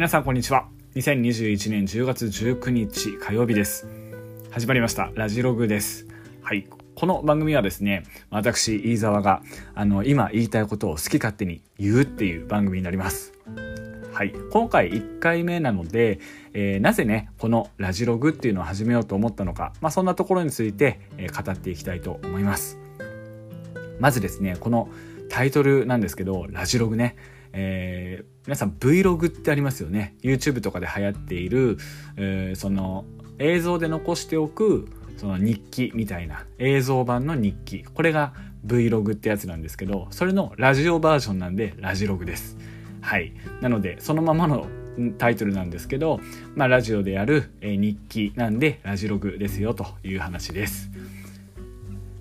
皆さんこんにちは。2021年10月19日火曜日です。始まりました。ラジログです。はい。この番組はですね私飯沢があの今言いたいことを好き勝手に言うっていう番組になります。はい、今回1回目なので、えー、なぜねこのラジログっていうのを始めようと思ったのか、まあ、そんなところについて、えー、語っていきたいと思います。まずですねこのタイトルなんですけどラジログね。えー、皆さん Vlog ってありますよね。YouTube とかで流行っている、えー、その映像で残しておくその日記みたいな映像版の日記。これが Vlog ってやつなんですけどそれのラジオバージョンなんでラジログです。はい。なのでそのままのタイトルなんですけど、まあ、ラジオでやる日記なんでラジログですよという話です。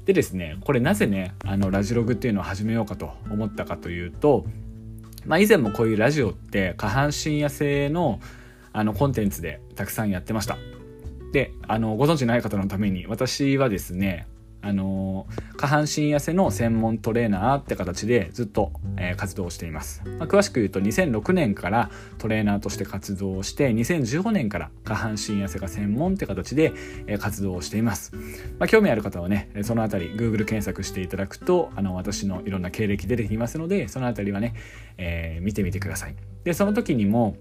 でですねこれなぜねあのラジログっていうのを始めようかと思ったかというとまあ、以前もこういうラジオって下半身痩せのあのコンテンツでたくさんやってました。であのご存知ない方のために私はですねあの下半身痩せの専門トレーナーって形でずっと、えー、活動しています、まあ、詳しく言うと2006年からトレーナーとして活動をして2015年から下半身痩せが専門って形で、えー、活動をしています、まあ、興味ある方はねそのあたり Google 検索していただくとあの私のいろんな経歴出てきますのでそのあたりはね、えー、見てみてください。でその時にも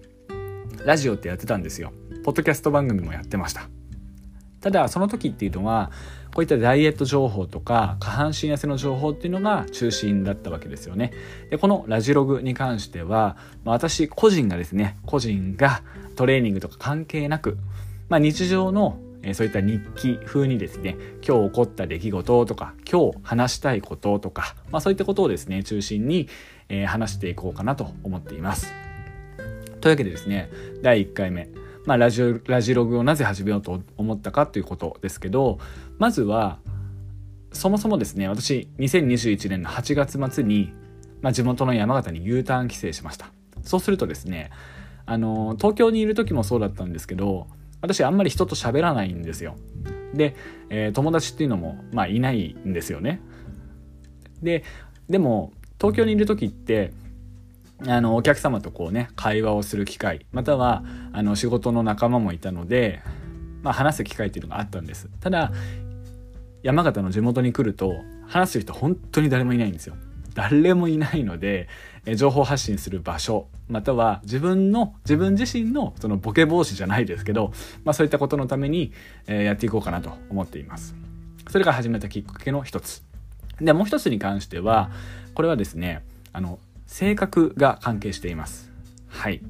ラジオってやってたんですよ。ポッドキャスト番組もやってました。ただその時っていうのはこういったダイエット情報とか下半身痩せの情報っていうのが中心だったわけですよね。でこのラジログに関しては、私個人がですね個人がトレーニングとか関係なく、まあ、日常のそういった日記風にですね今日起こった出来事とか今日話したいこととか、まあ、そういったことをですね中心に、え、話していこうかなと思っています。というわけでですね第1回目まあ、ラジオラジログをなぜ始めようと思ったかということですけどまずはそもそもですね私2021年の8月末に、まあ、地元の山形に U ターン帰省しました。そうするとですねあの東京にいる時もそうだったんですけど私あんまり人と喋らないんですよ。で、えー、友達っていうのもまあいないんですよね。ででも東京にいる時ってあのお客様とこうね会話をする機会またはあの仕事の仲間もいたので、まあ、話す機会っていうのがあったんです。ただ山形の地元に来ると話す人本当に誰もいないんですよ。誰もいないので情報発信する場所または自分の自分自身のそのボケ防止じゃないですけど、まあ、そういったことのためにやっていこうかなと思っています。それが始めたきっかけの一つ。でもう一つに関してはこれはですねあの性格が関係しています。はい。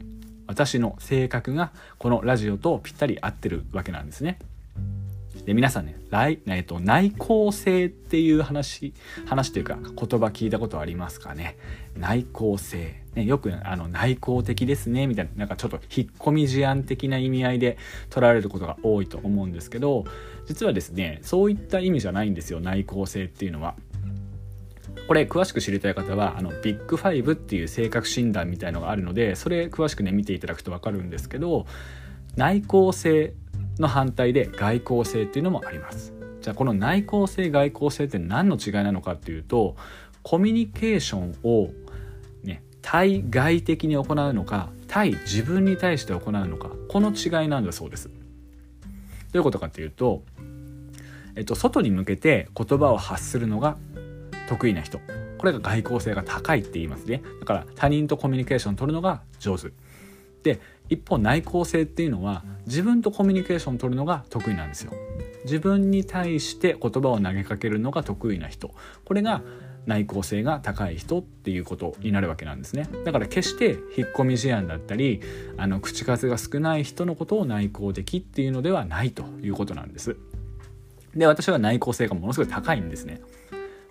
私の性格がこのラジオとぴったり合ってるわけなんですね。で皆さんね来、えっと、内向性っていう話話というか言葉聞いたことありますかね？内向性、ね、よくあの内向的ですねみたいななんかちょっと引っ込み思案的な意味合いで取られることが多いと思うんですけど実はですねそういった意味じゃないんですよ内向性っていうのは。これ詳しく知りたい方はあのビッグ5っていう性格診断みたいのがあるのでそれ詳しくね見ていただくと分かるんですけど内向性の反対で外向性っていうのもあります。じゃあこの内向性外向性って何の違いなのかっていうとコミュニケーションをね対外的に行うのか対自分に対して行うのかこの違いなんだそうです。どういうことかっていうとえっと、外に向けて言葉を発するのが得意な人。これが外交性が高いって言いますね。だから他人とコミュニケーションを取るのが上手。で一方内向性っていうのは自分とコミュニケーションを取るのが得意なんですよ。自分に対して言葉を投げかけるのが得意な人。これが内向性が高い人っていうことになるわけなんですね。だから決して引っ込み思案だったりあの口数が少ない人のことを内向的っていうのではないということなんです。で私は内向性がものすごい高いんですね。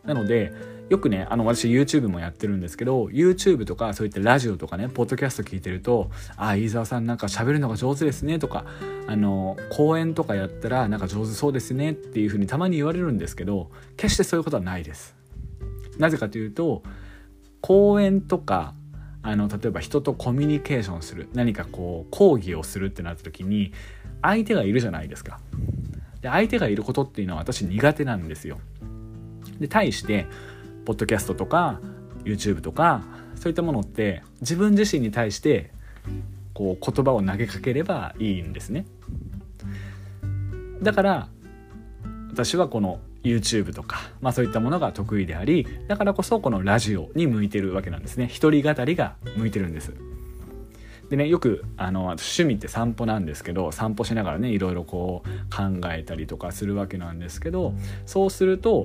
なのでよくねあの私 YouTube もやってるんですけど YouTube とかそういったラジオとかねポッドキャスト聞いてると「ああ飯沢さんなんか喋るのが上手ですね」とかあの講演とかやったらなんか上手そうですねっていうふうにたまに言われるんですけど決してそういうことはないです。なぜかというと講演とかあの例えば人とコミュニケーションする何かこう講義をするってなった時に相手がいるじゃないですか。で相手がいることっていうのは私苦手なんですよ。で対してポッドキャストとか YouTube とかそういったものって自分自身に対してこう言葉を投げかければいいんですね。だから私はこの YouTube とか、まあ、そういったものが得意でありだからこそこのラジオに向いてるわけなんですね。一人語りが向いてるんです。でねよくあの趣味って散歩なんですけど散歩しながらねいろいろこう考えたりとかするわけなんですけどそうすると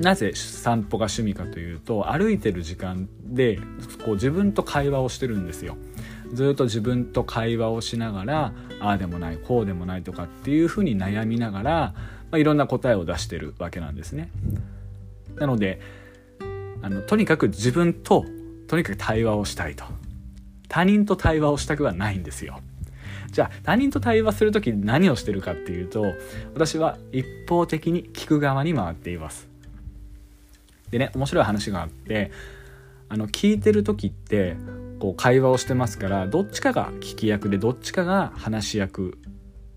なぜ散歩が趣味かというと歩いてる時間でこう自分と会話をしてるんですよ。ずっと自分と会話をしながらああでもないこうでもないとかっていうふうに悩みながら、まあ、いろんな答えを出してるわけなんですね。なのであのとにかく自分ととにかく対話をしたいと他人と対話をしたくはないんですよ。じゃあ他人と対話する時何をしてるかっていうと私は一方的に聞く側に回っています。でね面白い話があってあの聞いてる時ってこう会話をしてますからどっちかが聞き役でどっちかが話し役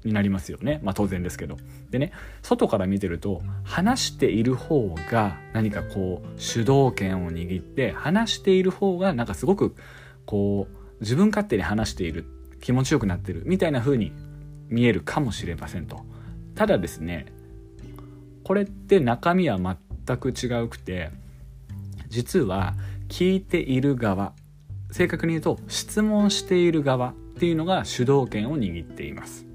になりますよね。まあ当然ですけど。でね外から見てると話している方が何かこう主導権を握って話している方がなんかすごくこう自分勝手に話している気持ちよくなってるみたいな風に見えるかもしれませんと。ただですねこれって中身は全く違うくて実は聞いている側正確に言うと質問している側っていうのが主導権を握っています。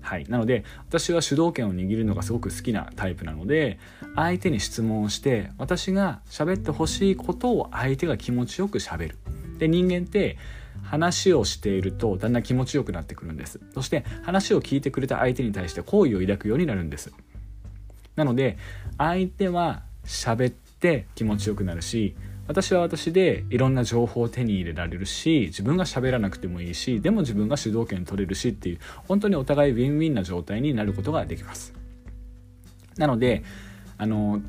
はい、なので私は主導権を握るのがすごく好きなタイプなので相手に質問をして私が喋ってほしいことを相手が気持ちよく喋る。で人間って話をしているとだんだん気持ちよくなってくるんですそして話を聞いてくれた相手に対して好意を抱くようになるんですなので相手は喋って気持ちよくなるし私は私でいろんな情報を手に入れられるし自分が喋らなくてもいいしでも自分が主導権取れるしっていう本当にお互いウィンウィンな状態になることができます。なのであの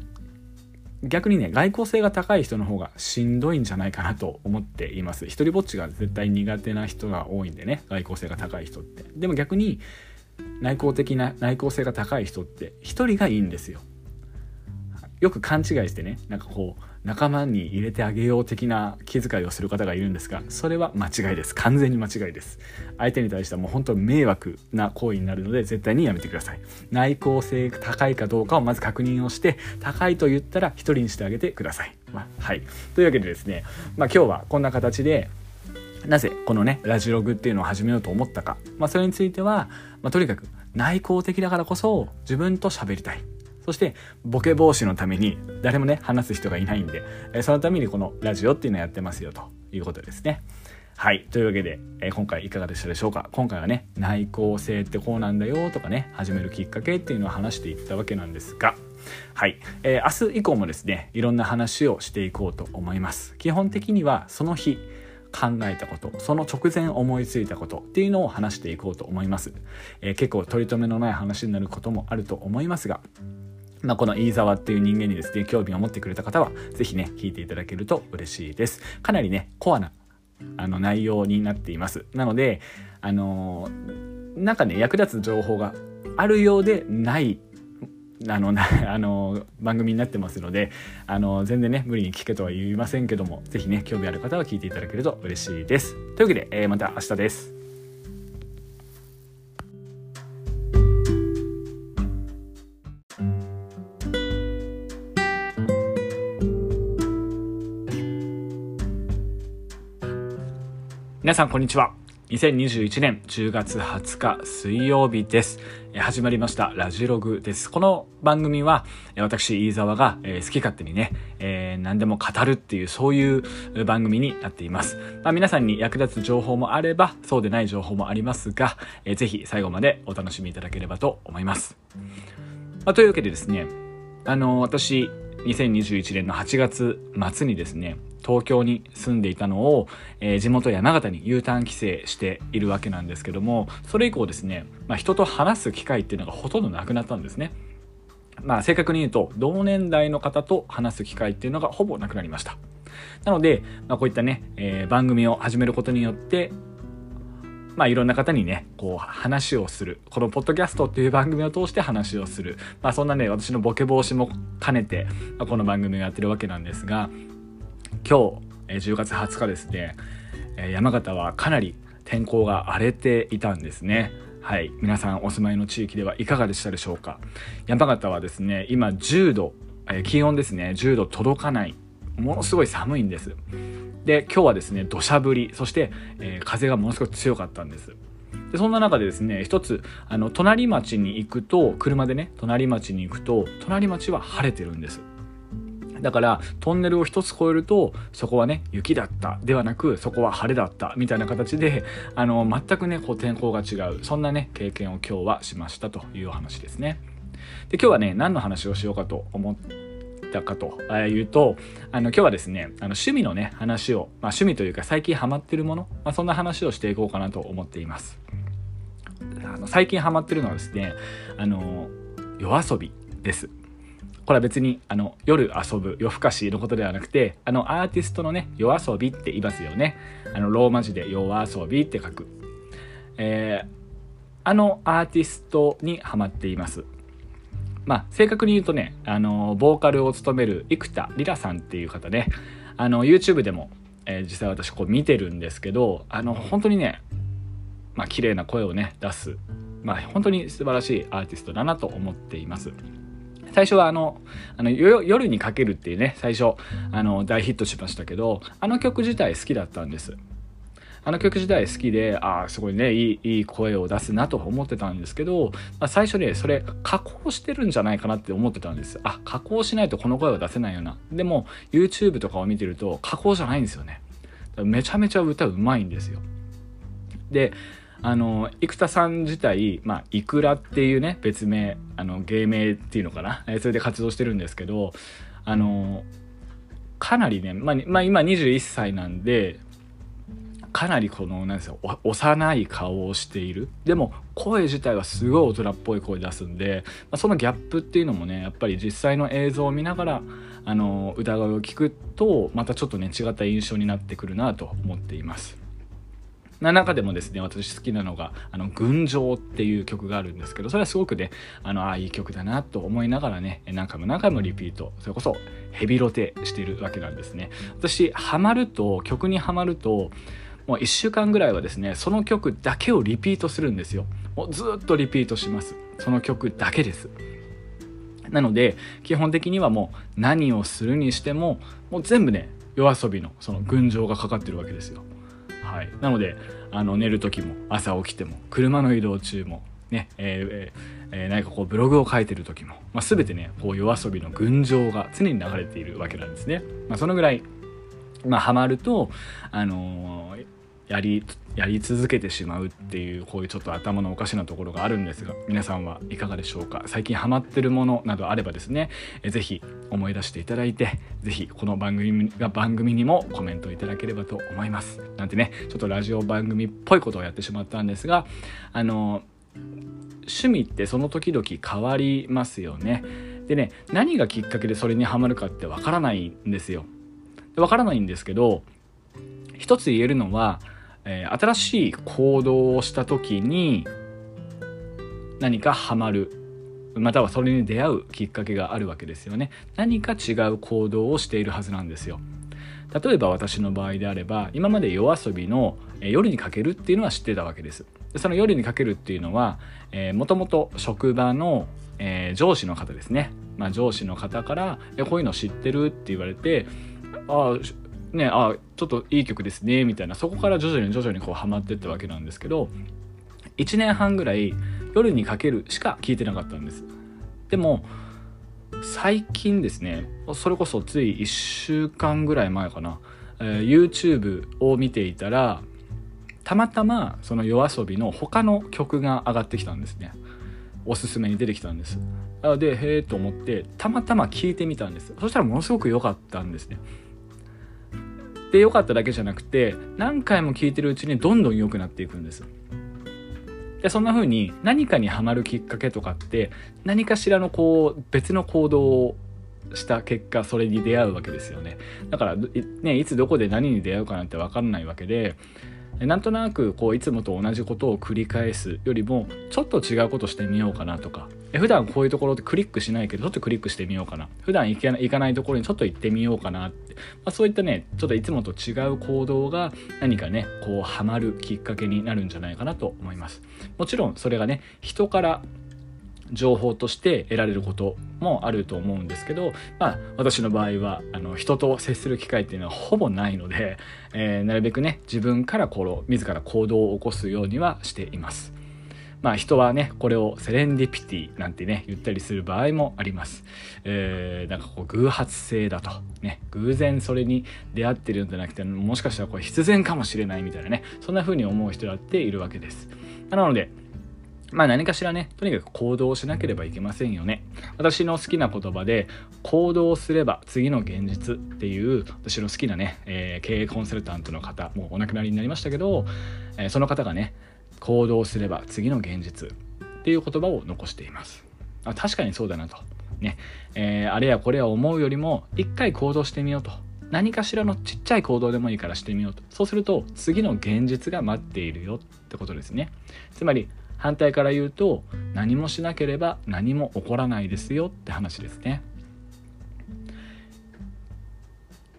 逆にね外交性が高い人の方がしんどいんじゃないかなと思っています。一人ぼっちが絶対苦手な人が多いんでね外交性が高い人って。でも逆に内向的な内向性が高い人って一人がいいんですよ。よく勘違いしてねなんかこう仲間に入れてあげよう的な気遣いをする方がいるんですがそれは間違いです。完全に間違いです。相手に対してはもう本当に迷惑な行為になるので絶対にやめてください。内向性高いかどうかをまず確認をして高いと言ったら一人にしてあげてください、まあ、はい。というわけでですね、まあ、今日はこんな形でなぜこのねラジログっていうのを始めようと思ったか、まあ、それについては、まあ、とにかく内向的だからこそ自分と喋りたいそしてボケ防止のために誰もね話す人がいないんで、えそのためにこのラジオっていうのをやってますよということですね。はい。というわけで、え、今回いかがでしたでしょうか？今回はね、内向性ってこうなんだよとかね、始めるきっかけっていうのを話していったわけなんですが、はい。えー、明日以降もですね、いろんな話をしていこうと思います。基本的にはその日、考えたことその直前思いついたことっていうのを話していこうと思います、えー、結構取り留めのない話になることもあると思いますがまあ、この飯沢っていう人間にですね、興味を持ってくれた方は、ぜひね、聞いていただけると嬉しいです。かなりね、コアな、あの、内容になっています。なので、あのー、なんかね、役立つ情報があるようでないあの、な、あの、番組になってますので、あの、全然ね、無理に聞けとは言いませんけども、ぜひね、興味ある方は聞いていただけると嬉しいです。というわけで、えー、また明日です。皆さんこんにちは。2021年10月20日水曜日です。始まりましたラジログです。この番組は私、飯沢が好き勝手にね、えー、何でも語るっていうそういう番組になっています。まあ、皆さんに役立つ情報もあれば、そうでない情報もありますが、えー、ぜひ最後までお楽しみいただければと思います。まあ、というわけでですね、あの私、2021年の8月末にですね、東京に住んでいたのを、えー、地元山形に U ターン帰省しているわけなんですけどもそれ以降ですね、まあ、人と話す機会っていうのがほとんどなくなったんですね。まあ正確に言うと同年代の方と話す機会っていうのがほぼなくなりました。なので、まあ、こういったね、えー、番組を始めることによってまあいろんな方にね、こう話をする。このポッドキャストっていう番組を通して話をする。まあそんなね、私のボケ防止も兼ねて、まあ、この番組をやってるわけなんですが、今日、え10月20日ですね、え山形はかなり天候が荒れていたんですね。はい。皆さんお住まいの地域ではいかがでしたでしょうか山形はですね、今10度、え、気温ですね、10度届かない。ものすごい寒いんです。で、今日はですね、土砂降り、そして、えー、風がものすごく強かったんです。でそんな中でですね一つあの隣町に行くと車でね隣町に行くと隣町は晴れてるんです。だからトンネルを一つ越えるとそこはね雪だった。ではなくそこは晴れだった。みたいな形であの全くねこう天候が違う。そんなね経験を今日はしましたというお話ですね。で今日はね何の話をしようかと思ったかというとあの今日はですねあの趣味のね話を、まあ、趣味というか最近ハマってるもの、まあ、そんな話をしていこうかなと思っています。あの最近ハマってるのはですねあの夜遊びです。これは別にあの夜遊ぶ夜更かしのことではなくてあのアーティストのね夜遊びって言いますよね。あのローマ字で夜遊びって書く、えー、あのアーティストにハマっています。まあ正確に言うとねあのボーカルを務める生田リラさんっていう方ねあの YouTube でも、えー、実際私こう見てるんですけどあの本当にねまあ綺麗な声をね出すまあ本当に素晴らしいアーティストだなと思っています最初はあの、あの夜にかけるっていうね、最初、あの、大ヒットしましたけど、あの曲自体好きだったんです。あの曲自体好きで、ああ、すごいね、いい、いい声を出すなと思ってたんですけど、まあ、最初ね、それ加工してるんじゃないかなって思ってたんです。あ、加工しないとこの声は出せないよな。でも、YouTube とかを見てると、加工じゃないんですよね。めちゃめちゃ歌うまいんですよ。で、あの生田さん自体、まあ、いくらっていうね別名あの芸名っていうのかなそれで活動してるんですけどあのかなりね、まあ、まあ、今21歳なんでかなりこのなんですよ幼い顔をしているでも声自体はすごい大人っぽい声出すんで、まあ、そのギャップっていうのもねやっぱり実際の映像を見ながらあの歌声を聞くとまたちょっとね違った印象になってくるなと思っています。な中でもですね私好きなのが「あの群青」っていう曲があるんですけどそれはすごくねあのあいい曲だなと思いながらね何回も何回もリピートそれこそヘビロテしているわけなんですね私ハマると曲にはまるともう1週間ぐらいはですねその曲だけをリピートするんですよ。もうずっとリピートします。その曲だけです。なので基本的にはもう何をするにしてももう全部ね夜遊びのその群青がかかってるわけですよ。はい、なのであの寝る時も朝起きても車の移動中もねえーえー、何かこうブログを書いてる時も、まあ、全てねこう夜遊びの群青が常に流れているわけなんですね。まあ、そのぐらいまあ、ハマると、あのー、やりやり続けてしまうっていうこういうちょっと頭のおかしなところがあるんですが皆さんはいかがでしょうか？最近ハマってるものなどあればですね是非思い出していただいて是非この番組が番組にもコメントいただければと思います。なんてねちょっとラジオ番組っぽいことをやってしまったんですがあの趣味ってその時々変わりますよね。でね何がきっかけでそれにはまるかってわからないんですよ。わからないんですけど一つ言えるのはえー、新しい行動をした時に何かハマる。またはそれに出会うきっかけがあるわけですよね。何か違う行動をしているはずなんですよ。例えば私の場合であれば今まで夜遊びの、え夜にかけるっていうのは知ってたわけです。でその夜にかけるっていうのはもともと職場の、えー、上司の方ですね、まあ、上司の方から「こういうの知ってる?」って言われて「ああねあちょっといい曲ですねみたいな。そこから徐々に徐々にこうハマってったわけなんですけど1年半ぐらい夜にかけるしか聴いてなかったんです。でも最近ですねそれこそつい1週間ぐらい前かな、えー、YouTube を見ていたらたまたまその夜遊びの他の曲が上がってきたんですね。おすすめに出てきたんです。でへえと思ってたまたま聞いてみたんです。そしたらものすごく良かったんですね。で良かっただけじゃなくて何回も聞いてるうちにどんどん良くなっていくんです。でそんな風に何かにはまるきっかけとかって何かしらのこう別の行動をした結果それに出会うわけですよね。だからねいつどこで何に出会うかなんて分かんないわけでなんとなくこういつもと同じことを繰り返すよりもちょっと違うことしてみようかなとか。普段こういうところってクリックしないけどちょっとクリックしてみようかな。普段行行かないところにちょっと行ってみようかなって、まあ、そういったねちょっといつもと違う行動が何かねこうハマるきっかけになるんじゃないかなと思います。もちろんそれがね人から情報として得られることもあると思うんですけど、まあ、私の場合はあの人と接する機会っていうのはほぼないので、えー、なるべくね自分からこの自ら行動を起こすようにはしています。まあ人はね、これをセレンディピティなんてね、言ったりする場合もあります。えー、なんかこう偶発性だと。ね、偶然それに出会ってるんじゃなくて、もしかしたらこれ必然かもしれないみたいなね、そんな風に思う人だっているわけです。なので、まあ何かしらね、とにかく行動しなければいけませんよね。私の好きな言葉で、行動すれば次の現実っていう、私の好きなね、えー、経営コンサルタントの方、もうお亡くなりになりましたけど、えー、その方がね、行動すれば次の現実っていう言葉を残しています。あ確かにそうだなと。ね、えー、あれやこれや思うよりも、一回行動してみようと。何かしらのちっちゃい行動でもいいからしてみようと。そうすると、次の現実が待っているよってことですね。つまり、反対から言うと何もしなければ何も起こらないですよって話ですね。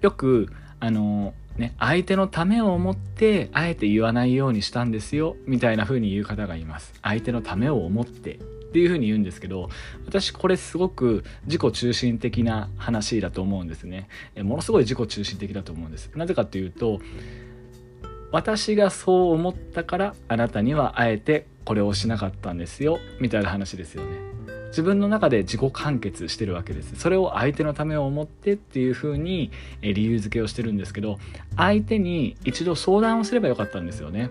よくあのね相手のためを思ってあえて言わないようにしたんですよみたいな風に言う方がいます。相手のためを思ってっていう風に言うんですけど私これすごく自己中心的な話だと思うんですね。ものすごい自己中心的だと思うんです。なぜかというと私がそう思ったからあなたにはあえてこれをしなかったんですよみたいな話ですよね。自分の中で自己完結してるわけです。それを相手のためを思ってっていうふうに理由付けをしてるんですけど相手に一度相談をすればよかったんですよね。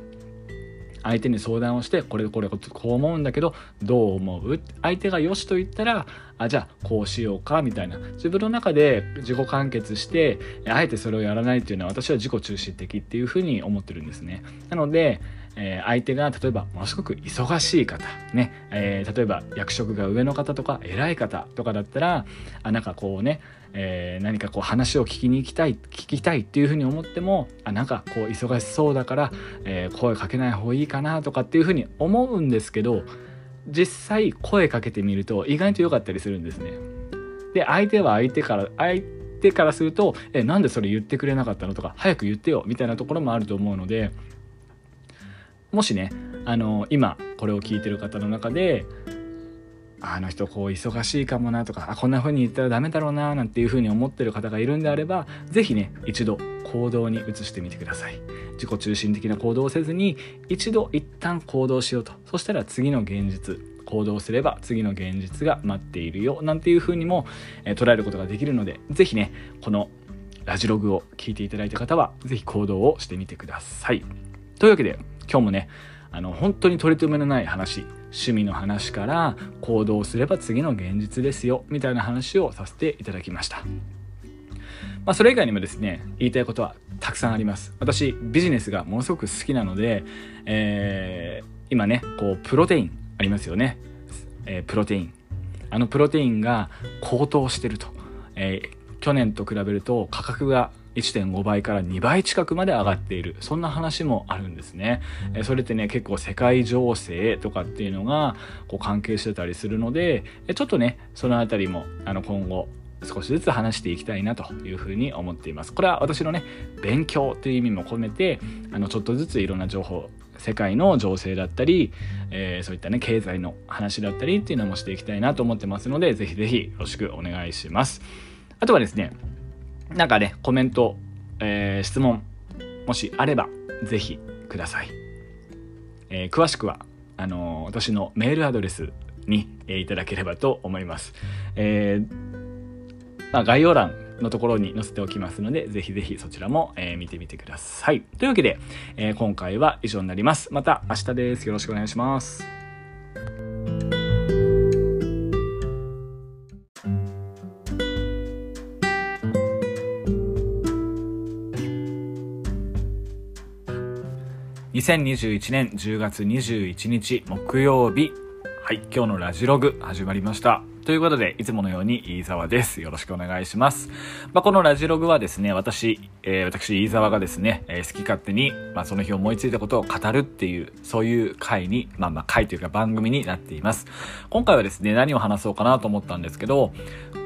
相手に相談をしてこれこれこう思うんだけどどう思う？相手がよしと言ったらあじゃあこうしようかみたいな。自分の中で自己完結してあえてそれをやらないっていうのは私は自己中心的っていうふうに思ってるんですね。なのでえー、相手が例えばものすごく忙しい方、ねえー、例えば役職が上の方とか偉い方とかだったらあなんかこうね、えー、何かこう話を聞きに行きたい聞きたいっていうふうに思ってもあなんかこう忙しそうだから、え声かけない方がいいかなとかっていうふうに思うんですけど実際声かけてみると意外と良かったりするんですね。で相手は相手から相手からすると「えなんでそれ言ってくれなかったの?」とか「早く言ってよ」みたいなところもあると思うのでもしねあの今これを聞いてる方の中であの人こう忙しいかもなとかあこんな風に言ったらダメだろうななんていう風に思ってる方がいるんであれば是非ね一度行動に移してみてください。自己中心的な行動をせずに一度一旦行動しようと。そしたら次の現実行動すれば次の現実が待っているよなんていう風にも、え捉えることができるので是非ねこのラジログを聞いていただいた方は是非行動をしてみてください。というわけで今日もねあの本当に取り留めのない話趣味の話から行動すれば次の現実ですよみたいな話をさせていただきました。まあ、それ以外にもですね言いたいことはたくさんあります。私ビジネスがものすごく好きなので、えー、今ねこうプロテインありますよね、えー、プロテイン。あのプロテインが高騰してると、えー、去年と比べると価格が1.5倍から2倍近くまで上がっているそんな話もあるんですね。それってね結構世界情勢とかっていうのがこう関係してたりするのでちょっとねその辺りもあの今後少しずつ話していきたいなというふうに思っています。これは私のね勉強という意味も込めてあのちょっとずついろんな情報世界の情勢だったり、えー、そういったね経済の話だったりっていうのもしていきたいなと思ってますのでぜひぜひよろしくお願いします。あとはですねなんかね、コメント、えー、質問、もしあれば、ぜひください。えー、詳しくは、あのー、私のメールアドレスに、え、いただければと思います。えまあ、概要欄のところに載せておきますので、ぜひぜひそちらも、え見てみてください。というわけで、え今回は以上になります。また明日です。よろしくお願いします。2021年10月21日木曜日はい今日のラジログ始まりましたということで、いつものように飯沢です。よろしくお願いします。まあ、このラジログはですね、私、えー、私、飯沢がですね、えー、好き勝手に、まあ、その日思いついたことを語るっていう、そういう回に、まあまあ回というか番組になっています。今回はですね、何を話そうかなと思ったんですけど、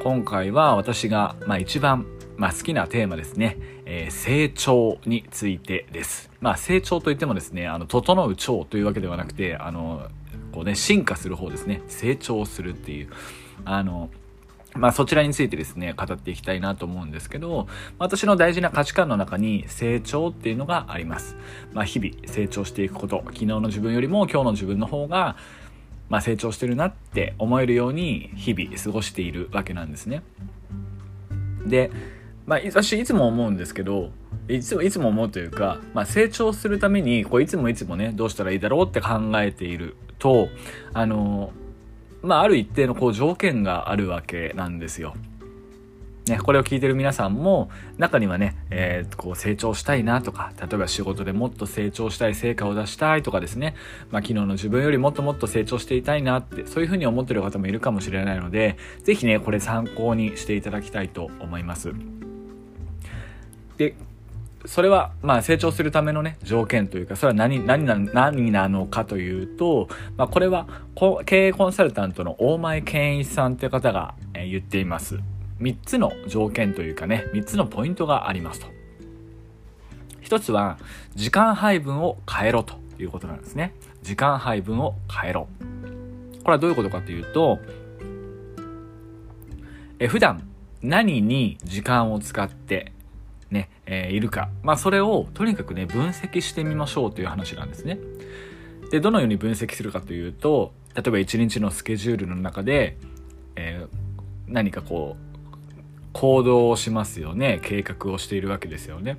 今回は私が、まあ一番、まあ好きなテーマですね、えー、成長についてです。まあ成長といってもですね、あの、整う長というわけではなくて、あの、こうね、進化する方ですね。成長するっていう。あの、まあそちらについてですね、語っていきたいなと思うんですけど、私の大事な価値観の中に成長っていうのがあります。まあ日々成長していくこと、昨日の自分よりも今日の自分の方が、まあ成長してるなって思えるように日々過ごしているわけなんですね。で、まあ私いつも思うんですけど、いつもいつも思うというか、まあ成長するために、こういつもいつもね、どうしたらいいだろうって考えていると、あの、まあ、ある一定のこう条件があるわけなんですよ。ね、これを聞いてる皆さんも中にはね、えー、こう成長したいなとか例えば仕事でもっと成長したい成果を出したいとかですね、まあ、昨日の自分よりもっともっと成長していたいなってそういうふうに思ってる方もいるかもしれないので是非ねこれ参考にしていただきたいと思います。でそれは、まあ、成長するためのね、条件というか、それは何、何な、何なのかというと、まあ、これは、経営コンサルタントの大前健一さんという方が、言っています。3つの条件というかね、3つのポイントがありますと。1つは、時間配分を変えろということなんですね。時間配分を変えろ。これはどういうことかというと、え普段何に時間を使ってね、えー、いるか。まあ、それをとにかくね、分析してみましょうという話なんですね。で、どのように分析するかというと、例えば一日のスケジュールの中で、えー、何かこう、行動をしますよね。計画をしているわけですよね。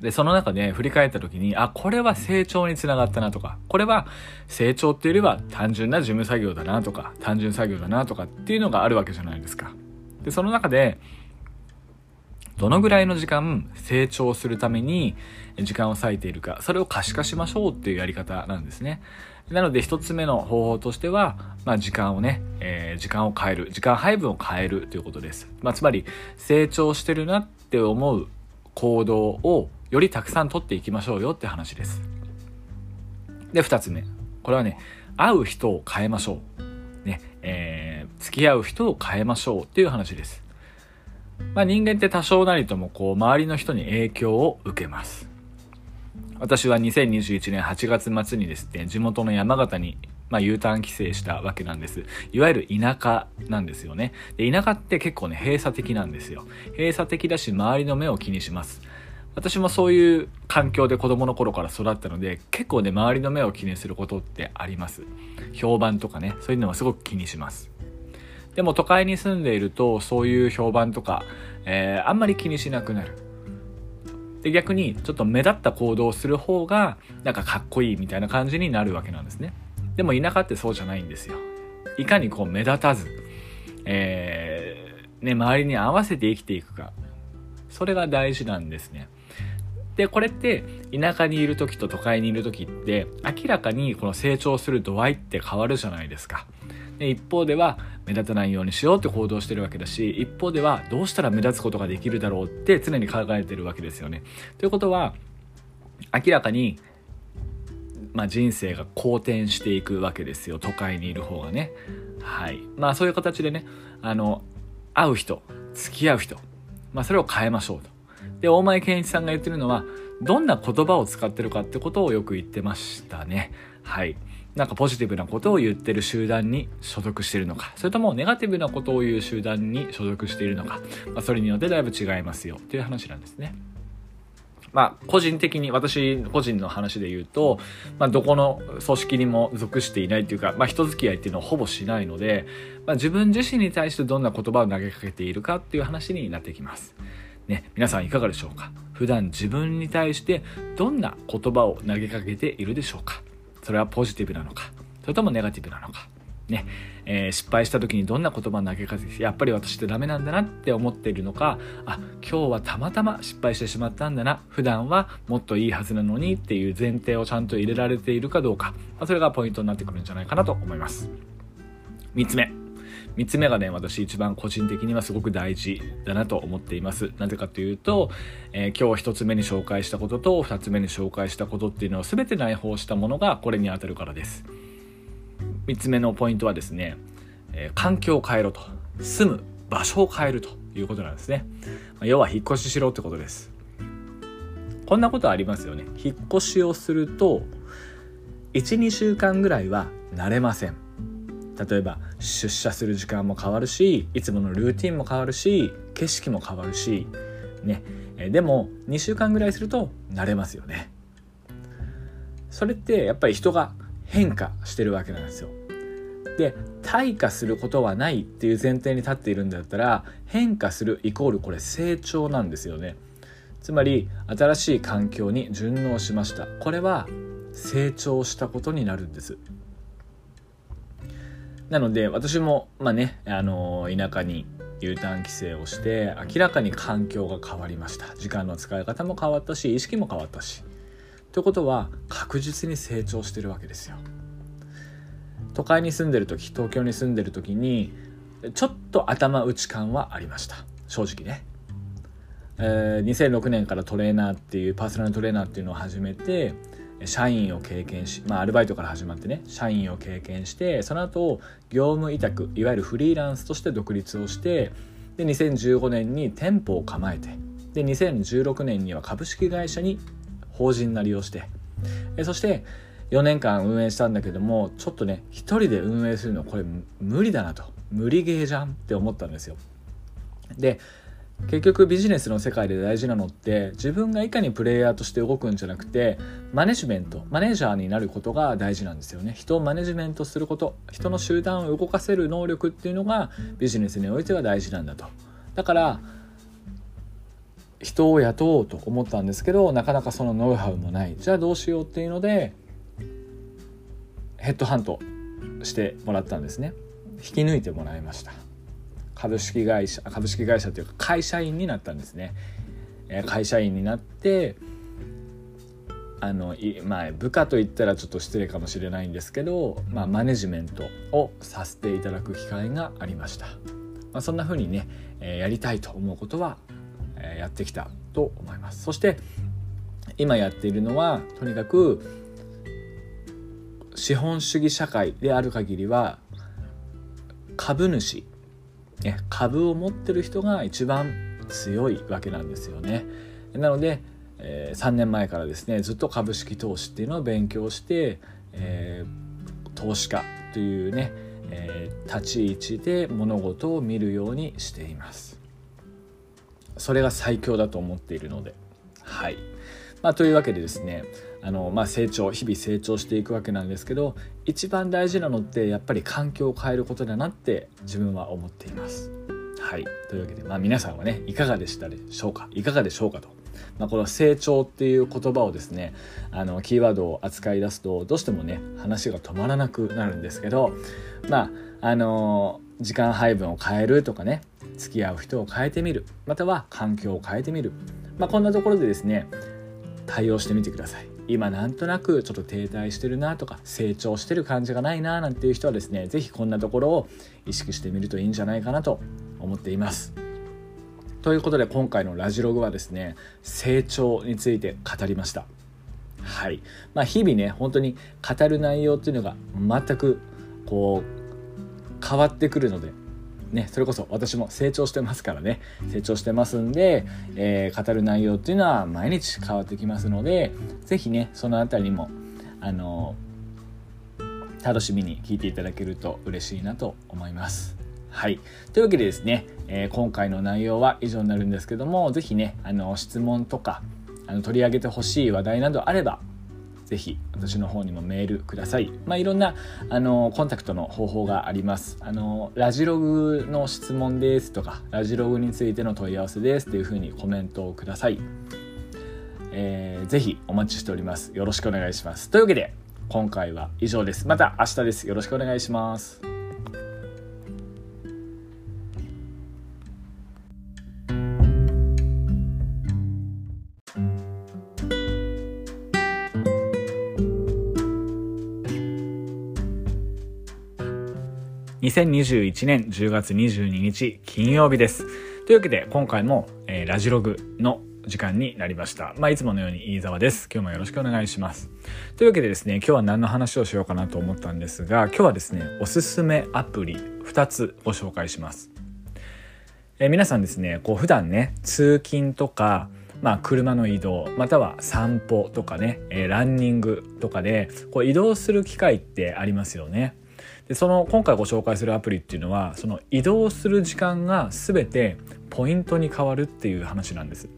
で、その中で振り返った時に、あ、これは成長につながったなとか、これは成長っていうよりは単純な事務作業だなとか、単純作業だなとかっていうのがあるわけじゃないですか。で、その中で、どのぐらいの時間成長するために時間を割いているか、それを可視化しましょうっていうやり方なんですね。なので一つ目の方法としては、まあ時間をね、えー、時間を変える、時間配分を変えるということです。まあつまり成長してるなって思う行動をよりたくさん取っていきましょうよって話です。で、二つ目。これはね、会う人を変えましょう。ね、えー、付き合う人を変えましょうっていう話です。まあ、人間って多少なりともこう周りの人に影響を受けます。私は2021年8月末にですね、地元の山形にまあ、U ターン帰省したわけなんです。いわゆる田舎なんですよね。で、田舎って結構ね、閉鎖的なんですよ。閉鎖的だし、周りの目を気にします。私もそういう環境で子供の頃から育ったので、結構ね、周りの目を気にすることってあります。評判とかね、そういうのはすごく気にします。でも都会に住んでいるとそういう評判とか、えー、あんまり気にしなくなる。で逆にちょっと目立った行動をする方がなんかかっこいいみたいな感じになるわけなんですね。でも田舎ってそうじゃないんですよ。いかにこう目立たず、えー、ね、周りに合わせて生きていくか。それが大事なんですね。で、これって田舎にいる時と都会にいる時って明らかにこの成長する度合いって変わるじゃないですか。で一方では目立たないようにしようって行動してるわけだし一方ではどうしたら目立つことができるだろうって常に考えてるわけですよね。ということは明らかに、まあ、人生が好転していくわけですよ都会にいる方がね。はいまあそういう形でねあの会う人付き合う人、まあ、それを変えましょうと。で大前健一さんが言ってるのはどんな言葉を使ってるかってことをよく言ってましたね。はい。なんかポジティブなことを言ってる集団に所属しているのか、それともネガティブなことを言う集団に所属しているのか、まあ、それによってだいぶ違いますよ。っていう話なんですね。まあ、個人的に、私個人の話で言うと、まあ、どこの組織にも属していないというか、まあ、人付き合いっていうのはほぼしないので、まあ、自分自身に対してどんな言葉を投げかけているかっていう話になってきます。ね、皆さんいかがでしょうか？普段自分に対してどんな言葉を投げかけているでしょうか？それはポジティブなのか？それともネガティブなのか？ね。えー、失敗した時にどんな言葉投げかけてやっぱり私ってダメなんだなって思っているのか？あ今日はたまたま失敗してしまったんだな。普段はもっといいはずなのにっていう前提をちゃんと入れられているかどうか、まあ、それがポイントになってくるんじゃないかなと思います。3つ目。3つ目がね私一番個人的にはすごく大事だなと思っています。なぜかというと、えー、今日1つ目に紹介したことと2つ目に紹介したことっていうのは全て内包したものがこれにあたるからです。3つ目のポイントはですね、えー、環境を変えろと住む場所を変えるということなんですね、まあ、要は引っ越ししろってことです。こんなことありますよね。引っ越しをすると12週間ぐらいは慣れません。例えば出社する時間も変わるしいつものルーティンも変わるし景色も変わるしね。でも2週間ぐらいすると慣れますよね。それってやっぱり人が変化してるわけなんですよ。で退化することはないっていう前提に立っているんだったら変化するイコールこれ成長なんですよね。つまり新しい環境に順応しました。これは成長したことになるんです。なので私もまあねあの田舎に U ターン規制をして明らかに環境が変わりました。時間の使い方も変わったし意識も変わったし。ということは確実に成長してるわけですよ。都会に住んでる時東京に住んでる時にちょっと頭打ち感はありました。正直ね、えー、2006年からトレーナーっていうパーソナルトレーナーっていうのを始めて社員を経験し、まあ、アルバイトから始まってね社員を経験してその後業務委託いわゆるフリーランスとして独立をしてで2015年に店舗を構えてで2016年には株式会社に法人なりをしてえそして4年間運営したんだけどもちょっとね一人で運営するのこれ無理だなと。無理ゲーじゃんって思ったんですよ。で結局ビジネスの世界で大事なのって自分がいかにプレイヤーとして動くんじゃなくてマネジメントマネージャーになることが大事なんですよね。人をマネジメントすること人の集団を動かせる能力っていうのがビジネスにおいては大事なんだと。だから人を雇おうと思ったんですけどなかなかそのノウハウもない。じゃあどうしようっていうのでヘッドハントしてもらったんですね。引き抜いてもらいました。株式会社株式会社というか会社員になったんですね、え会社員になってあのまあ部下と言ったらちょっと失礼かもしれないんですけど、まあ、マネジメントをさせていただく機会がありました、まあ、そんな風にね、えやりたいと思うことは、えやってきたと思います。そして今やっているのはとにかく資本主義社会である限りは株主ね、株を持ってる人が一番強いわけなんですよね。なので、えー、3年前からですねずっと株式投資っていうのを勉強して、えー、投資家というね、えー、立ち位置で物事を見るようにしています。それが最強だと思っているので。はい。まあ、というわけでですねあの、まあ、成長日々成長していくわけなんですけど一番大事なのってやっぱり環境を変えることだなって自分は思っています。はい。というわけで、まあ、皆さんはねいかがでしたでしょうか？いかがでしょうかと。まあ、この成長っていう言葉をですねあのキーワードを扱い出すとどうしてもね話が止まらなくなるんですけどまああの時間配分を変えるとかね付き合う人を変えてみる。または環境を変えてみる、まあ、こんなところでですね対応してみてください。今なんとなくちょっと停滞してるなとか成長してる感じがないななんていう人はですね是非こんなところを意識してみるといいんじゃないかなと思っています。ということで今回のラジログはですね成長について語りました。はい。まあ日々ね本当に語る内容っていうのが全くこう変わってくるのでね、それこそ私も成長してますからね成長してますんで、えー、語る内容っていうのは毎日変わってきますので是非ねその辺りもあの楽しみに聞いていただけると嬉しいなと思います。はい。というわけでですね、えー、今回の内容は以上になるんですけども、是非ね、あの、質問とか、あの取り上げてほしい話題などあれば、ぜひ私の方にもメールください。まあ、いろんなあのコンタクトの方法があります。あのラジログの質問ですとか、ラジログについての問い合わせですっていうふうにコメントをください。えー、ぜひお待ちしております。よろしくお願いします。というわけで、今回は以上です。また明日です。よろしくお願いします。2021年10月22日金曜日です。というわけで今回も、えー、ラジログの時間になりました。まあ、いつものように飯沢です。今日もよろしくお願いします。というわけでですね、今日は何の話をしようかなと思ったんですが、今日はですね、おすすめアプリ2つご紹介します。えー、皆さんですね、こう普段ね、通勤とか、まあ、車の移動または散歩とかね、えー、ランニングとかでこう移動する機会ってありますよね。でその今回ご紹介するアプリっていうのはその移動する時間が全てポイントに変わるっていう話なんです。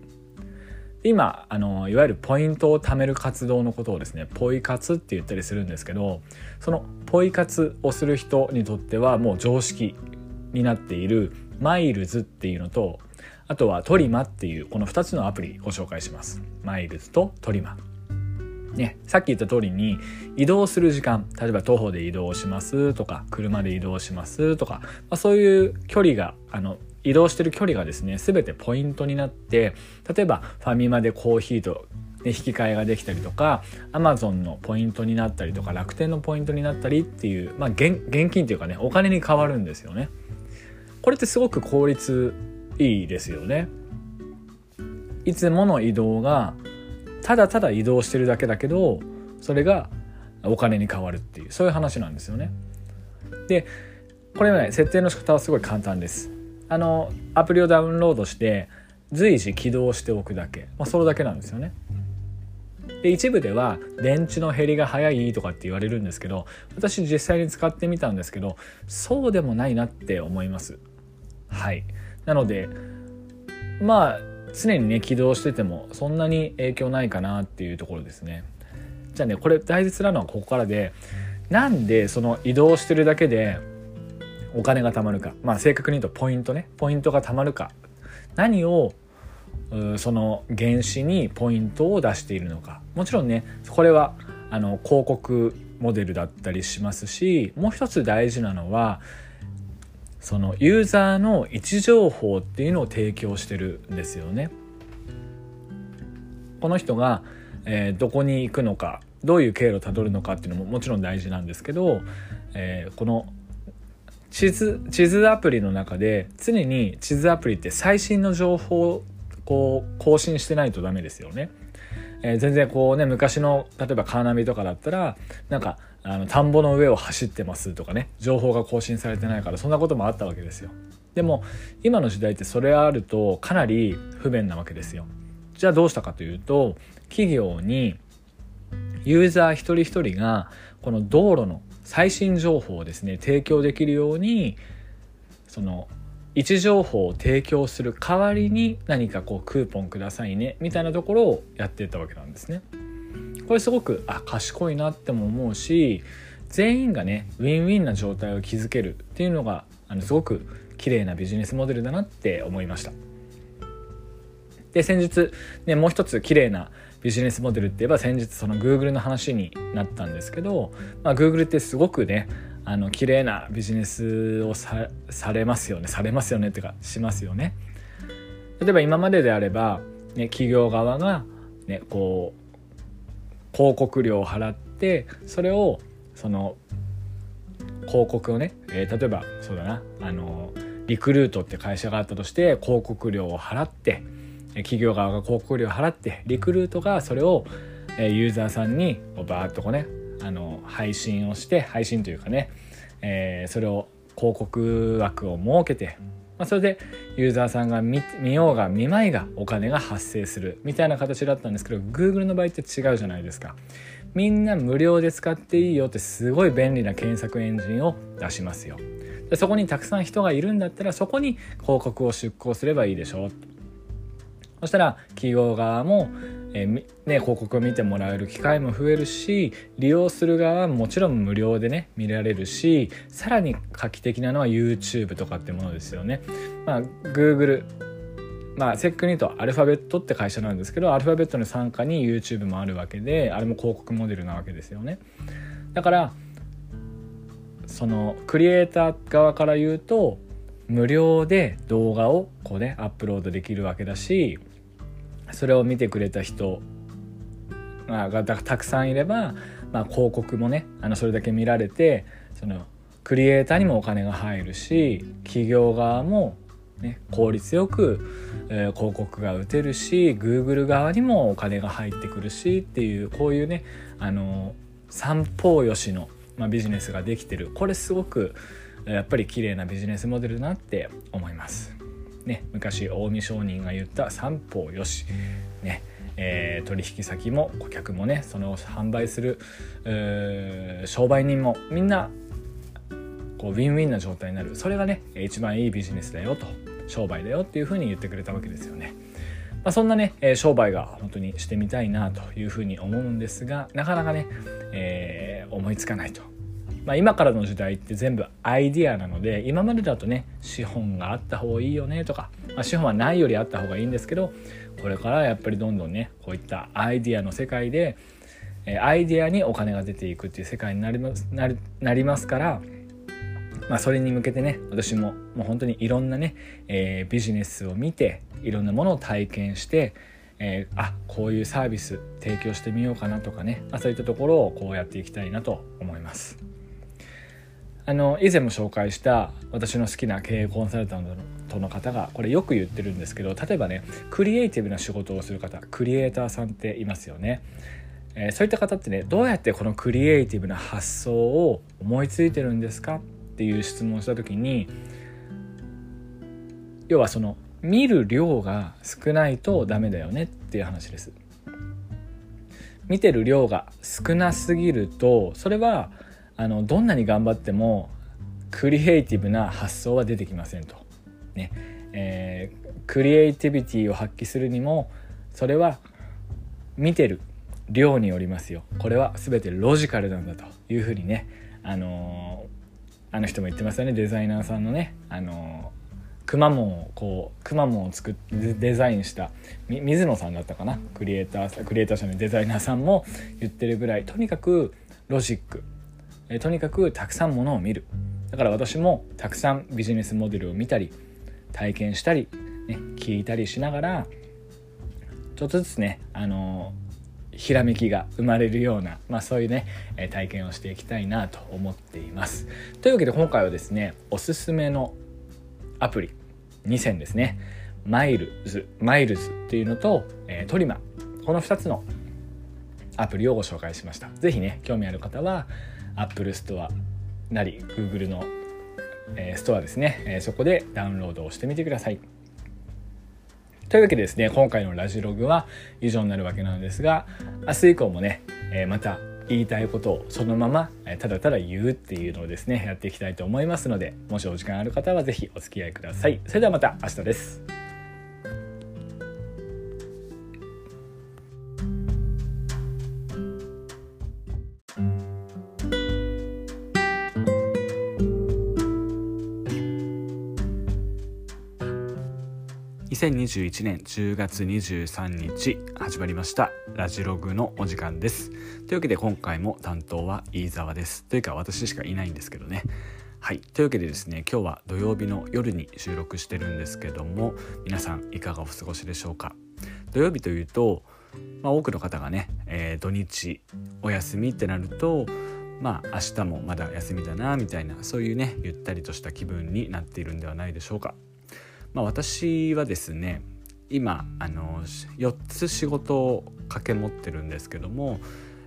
今あのいわゆるポイントを貯める活動のことをですねポイ活って言ったりするんですけどそのポイ活をする人にとってはもう常識になっているマイルズっていうのとあとはトリマっていうこの2つのアプリご紹介しますマイルズとトリマね、さっき言った通りに移動する時間例えば徒歩で移動しますとか車で移動しますとか、まあ、そういう距離があの移動してる距離がですね全てポイントになって例えばファミマでコーヒーと、ね、引き換えができたりとかアマゾンのポイントになったりとか楽天のポイントになったりっていう、まあ現、現金というかねお金に変わるんですよね。これってすごく効率いいですよね。いつもの移動がただただ移動してるだけだけどそれがお金に変わるっていうそういう話なんですよね。でこれね設定の仕方はすごい簡単です。あのアプリをダウンロードして随時起動しておくだけ、まあ、それだけなんですよね。で一部では電池の減りが早いとかって言われるんですけど私実際に使ってみたんですけどそうでもないなって思います。はいなのでまあ常にね起動しててもそんなに影響ないかなっていうところですね。じゃあねこれ大切なのはここからでなんでその移動してるだけでお金が貯まるか。まあ正確に言うとポイントね。ポイントが貯まるか。何をその原子にポイントを出しているのか。もちろんねこれはあの広告モデルだったりしますしもう一つ大事なのはそのユーザーの位置情報っていうのを提供してるんですよね。この人が、えー、どこに行くのかどういう経路をたどるのかっていうのももちろん大事なんですけど、えー、この地図地図アプリの中で常に地図アプリって最新の情報をこう更新してないとダメですよね。えー、全然こうね昔の例えばカーナビとかだったらなんかあの田んぼの上を走ってますとかね情報が更新されてないからそんなこともあったわけですよでも今の時代ってそれあるとかなり不便なわけですよじゃあどうしたかというと企業にユーザー一人一人がこの道路の最新情報をですね提供できるようにその位置情報を提供する代わりに何かこうクーポンくださいねみたいなところをやってたわけなんですね。これすごくあ賢いなっても思うし全員がねウィンウィンな状態を築けるっていうのがあのすごく綺麗なビジネスモデルだなって思いました。で先日、ね、もう一つ綺麗なビジネスモデルって言えば先日その Google の話になったんですけど、まあ、Google ってすごくねあの綺麗なビジネスをされますよね。されますよねっていうかしますよね。例えば今までであれば、ね、企業側が、ね、こう広告料を払ってそれをその広告をね、えー、例えばそうだなあのリクルートって会社があったとして広告料を払って企業側が広告料を払ってリクルートがそれをユーザーさんにバーッとこうねあの配信をして配信というかね、えー、それを広告枠を設けてまあ、それでユーザーさんが見ようが見まいがお金が発生するみたいな形だったんですけど Google の場合って違うじゃないですか。みんな無料で使っていいよってすごい便利な検索エンジンを出しますよ。でそこにたくさん人がいるんだったらそこに広告を出稿すればいいでしょう。そしたら企業側もえー、ね、広告を見てもらえる機会も増えるし利用する側はもちろん無料でね見られるしさらに画期的なのは YouTube とかってものですよね。まあ、Google まあ、セックに言うとアルファベットって会社なんですけどアルファベットの傘下に YouTube もあるわけであれも広告モデルなわけですよね。だからそのクリエイター側から言うと無料で動画をこうねアップロードできるわけだしそれを見てくれた人がたくさんいれば、まあ、広告もねあのそれだけ見られてそのクリエイターにもお金が入るし企業側も、ね、効率よく、えー、広告が打てるし Google 側にもお金が入ってくるしっていうこういうねあの三方よしの、まあ、ビジネスができてるこれすごくやっぱり綺麗なビジネスモデルだなって思います。ね、昔近江商人が言った三方よし、ねえー、取引先も顧客もねその販売する商売人もみんなこうウィンウィンな状態になるそれがね一番いいビジネスだよと商売だよっていうふうに言ってくれたわけですよね。まあ、そんなね、え商売が本当にしてみたいなというふうに思うんですがなかなかね、えー、思いつかないと。まあ、今からの時代って全部アイディアなので今までだとね資本があった方がいいよねとか、まあ、資本はないよりあった方がいいんですけどこれからやっぱりどんどんねこういったアイディアの世界でアイディアにお金が出ていくっていう世界になりますなりますからまあ、それに向けてね私ももう本当にいろんなね、えー、ビジネスを見ていろんなものを体験して、えー、あこういうサービス提供してみようかなとかね、まあ、そういったところをこうやっていきたいなと思います。あの以前も紹介した私の好きな経営コンサルタントの方がこれよく言ってるんですけど例えばねクリエイティブな仕事をする方クリエイターさんっていますよね。えー、そういった方ってねどうやってこのクリエイティブな発想を思いついてるんですかっていう質問をした時に要はその見る量が少ないとダメだよねっていう話です。見てる量が少なすぎるとそれはあのどんなに頑張ってもクリエイティブな発想は出てきませんと。ね。えー、クリエイティビティを発揮するにもそれは見てる。量によりますよ。これは全てロジカルなんだというふうにね、あのあの人も言ってますよね。デザイナーさんのね。あのくまモンをこうくまモンを作っデザインした水野さんだったかな。クリエイタークリエイター者のデザイナーさんも言ってるぐらい。とにかくロジック。えとにかくたくさんものを見る。だから私もたくさんビジネスモデルを見たり体験したり、ね、聞いたりしながらちょっとずつねあのひらめきが生まれるような、まあ、そういうね体験をしていきたいなと思っています。というわけで今回はですねおすすめのアプリ2選ですね。マイルズマイルズっていうのと、え、トリマこの2つのアプリをご紹介しました。是非ね興味ある方は Apple Store なり Google の、え、ストアですね、え、そこでダウンロードをしてみてください。というわけでですね、今回のラジログは以上になるわけなんですが、明日以降もね、え、また言いたいことをそのままただただ言うっていうのをですね、やっていきたいと思いますので、もしお時間ある方は是非お付き合いください。それではまた明日です。2021年10月23日始まりました。ラジログのお時間です。というわけで今回も担当は飯沢です。というか私しかいないんですけどね。はい。というわけでですね今日は土曜日の夜に収録してるんですけども皆さんいかがお過ごしでしょうか？土曜日というと、まあ、多くの方がね、えー、土日お休みってなるとまあ明日もまだ休みだなみたいなそういうねゆったりとした気分になっているんではないでしょうか。まあ、私はですね今あの4つ仕事を掛け持ってるんですけども、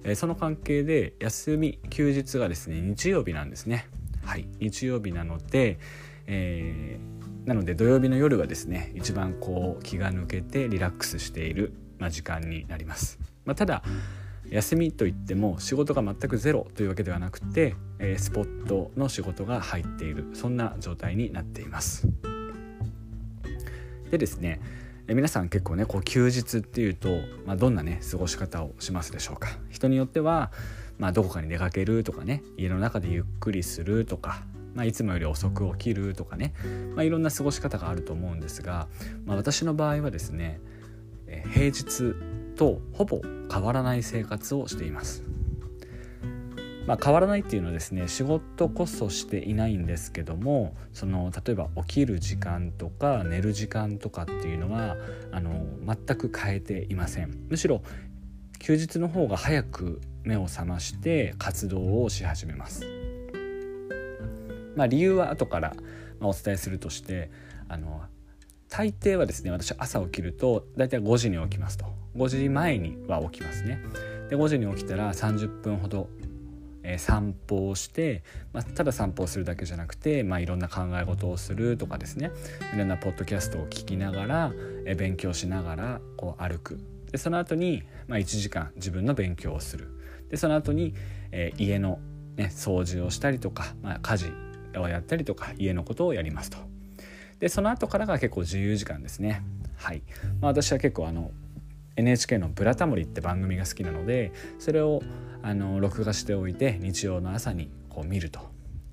え、その関係で休み休日がですね日曜日なんですね。はい、日曜日なので、えー、なので土曜日の夜はですね一番こう気が抜けてリラックスしている、まあ、時間になります。まあ、ただ休みといっても仕事が全くゼロというわけではなくて、え、スポットの仕事が入っているそんな状態になっています。でですね皆さん結構ねこう休日っていうと、まあ、どんなね過ごし方をしますでしょうか。人によっては、まあ、どこかに出かけるとかね家の中でゆっくりするとか、まあ、いつもより遅く起きるとかね、まあ、いろんな過ごし方があると思うんですが、まあ、私の場合はですね平日とほぼ変わらない生活をしています。まあ、変わらないっていうのはですね仕事こそしていないんですけどもその例えば起きる時間とか寝る時間とかっていうのはあの全く変えていません。むしろ休日の方が早く目を覚まして活動をし始めます。まあ、理由は後からお伝えするとしてあの大抵はですね私朝起きると大体5時に起きますと。5時前には起きますね。で5時に起きたら30分ほど、え、散歩をして、まあ、ただ散歩をするだけじゃなくて、まあ、いろんな考え事をするとかですねいろんなポッドキャストを聞きながら、え、勉強しながらこう歩くでその後に、まあ、1時間自分の勉強をするでその後に、えー、家の、ね、掃除をしたりとか、まあ、家事をやったりとか家のことをやりますと。でその後からが結構自由時間ですね。はい、まあ、私は結構あの NHK の「ブラタモリ」って番組が好きなのでそれをあの録画しておいて日曜の朝にこう見ると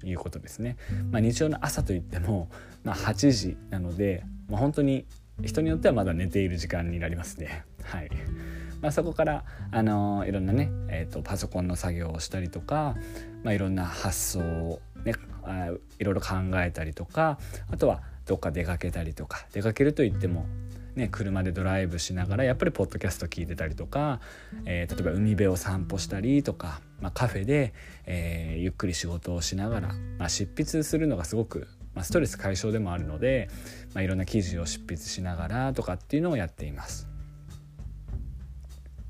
いうことですね。まあ、日曜の朝といっても、まあ、8時なので、まあ、本当に人によってはまだ寝ている時間になりますね。はいまあ、そこから、あのいろんなね、えーと、パソコンの作業をしたりとか、まあ、いろんな発想を、ね、あいろいろ考えたりとかあとはどっか出かけたりとか出かけるといってもね、車でドライブしながらやっぱりポッドキャスト聞いてたりとか、えー、例えば海辺を散歩したりとか、まあ、カフェで、えー、ゆっくり仕事をしながら、まあ、執筆するのがすごく、まあ、ストレス解消でもあるので、まあ、いろんな記事を執筆しながらとかっていうのをやっています。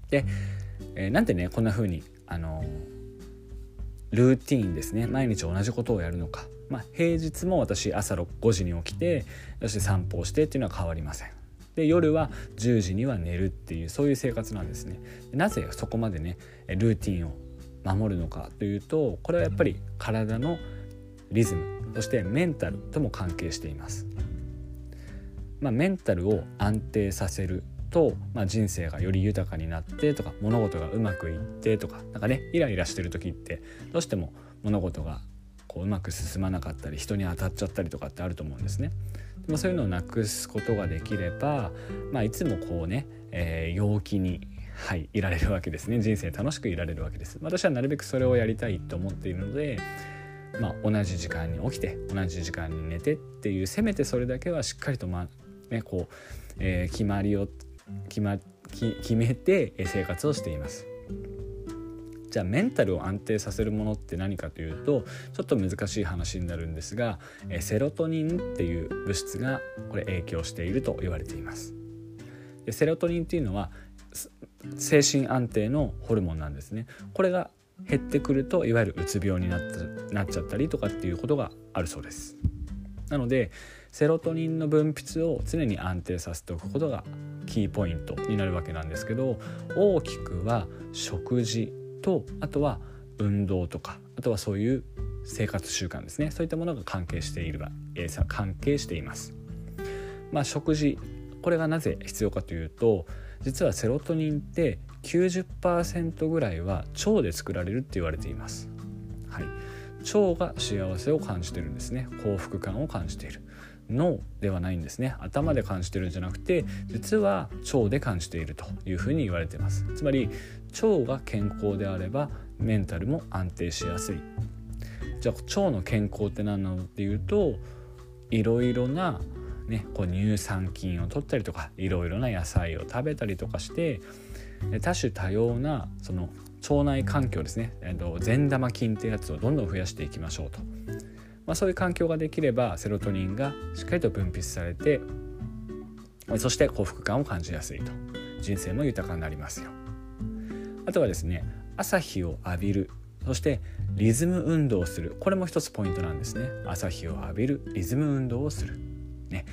で、えー、なんでねこんな風にあのルーティーンですね毎日同じことをやるのか、まあ、平日も私朝5時に起きてそして散歩をしてっていうのは変わりません。で夜は10時には寝るっていうそういう生活なんですね。なぜそこまでねルーティンを守るのかというとこれはやっぱり体のリズムそしてメンタルとも関係しています。まあ、メンタルを安定させると、まあ、人生がより豊かになってとか物事がうまくいってとか何かねイライラしてる時ってどうしても物事がこううまく進まなかったり人に当たっちゃったりとかってあると思うんですね。でもそういうのをなくすことができれば、まあ、いつもこうね、えー、陽気にはい、いられるわけですね人生楽しくいられるわけです私はなるべくそれをやりたいと思っているので、まあ、同じ時間に起きて同じ時間に寝てっていうせめてそれだけはしっかりと、まねこうえー、決まりを決ま決めて生活をしています。じゃあメンタルを安定させるものって何かというとちょっと難しい話になるんですがえセロトニンっていう物質がこれ影響していると言われています。でセロトニンっていうのは精神安定のホルモンなんですね。これが減ってくるといわゆるうつ病になっなっちゃったりとかっていうことがあるそうです。なのでセロトニンの分泌を常に安定させておくことがキーポイントになるわけなんですけど大きくは食事とあとは運動とかあとはそういう生活習慣ですねそういったものが関係しているえー、関係しています。まあ、食事これがなぜ必要かというと実はセロトニンって90%ぐらいは腸で作られるって言われています。はい、腸が幸せを感じてるんですね幸福感を感じている脳ではないんですね。頭で感じてるんじゃなくて実は腸で感じているというふうに言われています。つまり腸が健康であればメンタルも安定しやすい。じゃあ腸の健康って何なのっていうといろいろな、ね、こう乳酸菌を取ったりとかいろいろな野菜を食べたりとかして多種多様なその腸内環境ですね。善玉菌ってやつをどんどん増やしていきましょうと。まあ、そういう環境ができればセロトニンがしっかりと分泌されてそして幸福感を感じやすいと。人生も豊かになりますよ。あとはですね朝日を浴びる。そしてリズム運動をする。これも一つポイントなんですね。朝日を浴びる。リズム運動をする、ね、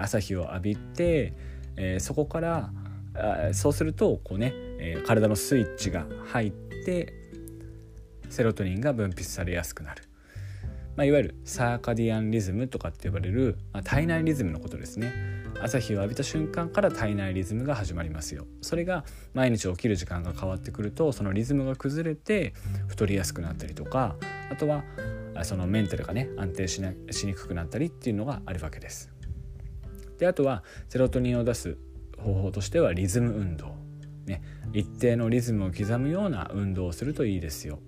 朝日を浴びて、えー、そこからあそうするとこうね、えー、体のスイッチが入ってセロトニンが分泌されやすくなる。まあ、いわゆるサーカディアンリズムとかって呼ばれる、まあ、体内リズムのことですね。朝日を浴びた瞬間から体内リズムが始まりますよ。それが毎日起きる時間が変わってくるとそのリズムが崩れて太りやすくなったりとかあとはそのメンタルがね安定しなしにくくなったりっていうのがあるわけです。であとはセロトニンを出す方法としてはリズム運動。ね一定のリズムを刻むような運動をするといいですよ。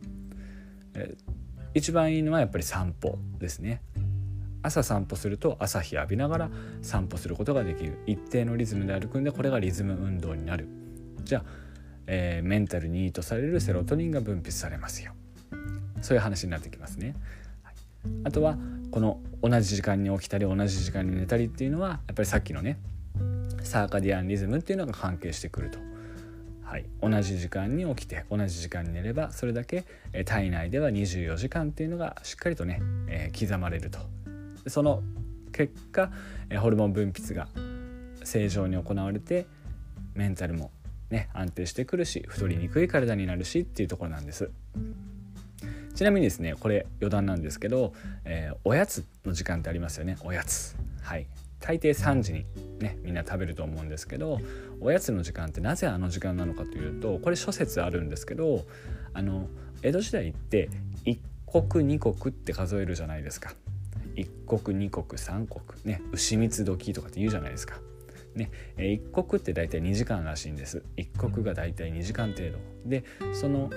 一番いいのはやっぱり散歩ですね。朝散歩すると朝日浴びながら散歩することができる。一定のリズムで歩くんでこれがリズム運動になる。じゃあ、えー、メンタルにいいとされるセロトニンが分泌されますよ。そういう話になってきますね、はい、あとはこの同じ時間に起きたり同じ時間に寝たりっていうのはやっぱりさっきのねサーカディアンリズムっていうのが関係してくると。はい、同じ時間に起きて同じ時間に寝ればそれだけ体内では24時間っていうのがしっかりとね、えー、刻まれると。その結果ホルモン分泌が正常に行われてメンタルもね安定してくるし太りにくい体になるしっていうところなんです。ちなみにですねこれ余談なんですけど、えー、おやつの時間ってありますよね。おやつ。はい。大抵3時にねみんな食べると思うんですけどおやつの時間ってなぜあの時間なのかというとこれ諸説あるんですけどあの江戸時代って一国二国って数えるじゃないですか。一国二国三国ね牛蜜時とかって言うじゃないですか。ね、一国って大体2時間らしいんです。一国が大体2時間程度。でその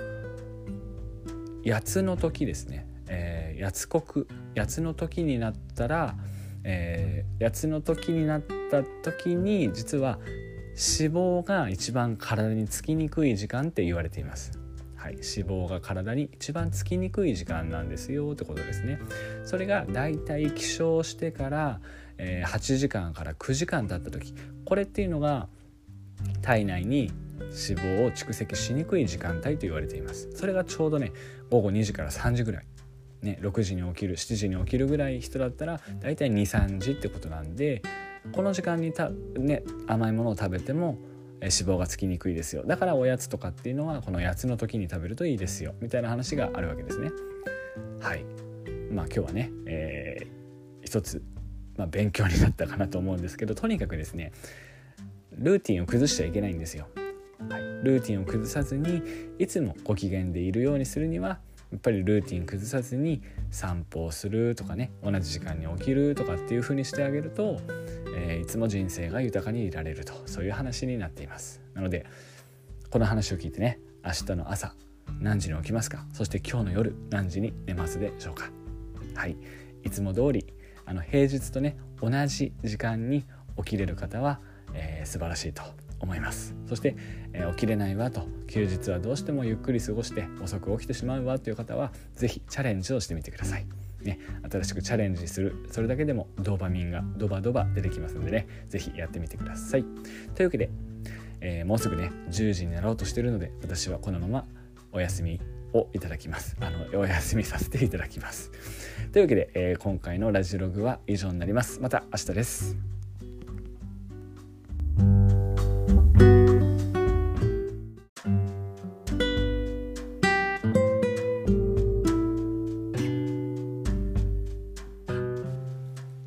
八つの時ですね、えー、八つ国八つの時になったらえー、八つの時になった時に実は脂肪が一番体につきにくい時間って言われています。はい、脂肪が体に一番つきにくい時間なんですよってことですね。それがだいたい起床してから、えー、8時間から9時間経った時これっていうのが体内に脂肪を蓄積しにくい時間帯と言われています。それがちょうどね午後2時から3時ぐらいね、6時に起きる7時に起きるぐらい人だったら大体23時ってことなんでこの時間にた、ね、甘いものを食べても脂肪がつきにくいですよ。だからおやつとかっていうのはこのやつの時に食べるといいですよ。みたいな話があるわけですね。はい。まあ今日はね、えー、一つ、まあ、勉強になったかなと思うんですけどとにかくですねルーティンを崩しちゃいけないんですよ。はい、ルーティンを崩さずにいつもご機嫌でいるようにするにはやっぱりルーティン崩さずに散歩をするとかね同じ時間に起きるとかっていう風にしてあげると、えー、いつも人生が豊かにいられるとそういう話になっています。なのでこの話を聞いてね明日の朝何時に起きますか？そして今日の夜何時に寝ますでしょうか？はい。いつも通りあの平日とね同じ時間に起きれる方は、えー、素晴らしいと思います。そして、えー、起きれないわと。休日はどうしてもゆっくり過ごして遅く起きてしまうわという方は是非チャレンジをしてみてください。ね、新しくチャレンジする。それだけでもドーパミンがドバドバ出てきますのでね是非やってみてください。というわけで、えー、もうすぐね10時になろうとしてるので私はこのままお休みをいただきます。あのお休みさせていただきます。というわけで、えー、今回のラジログは以上になります。また明日です。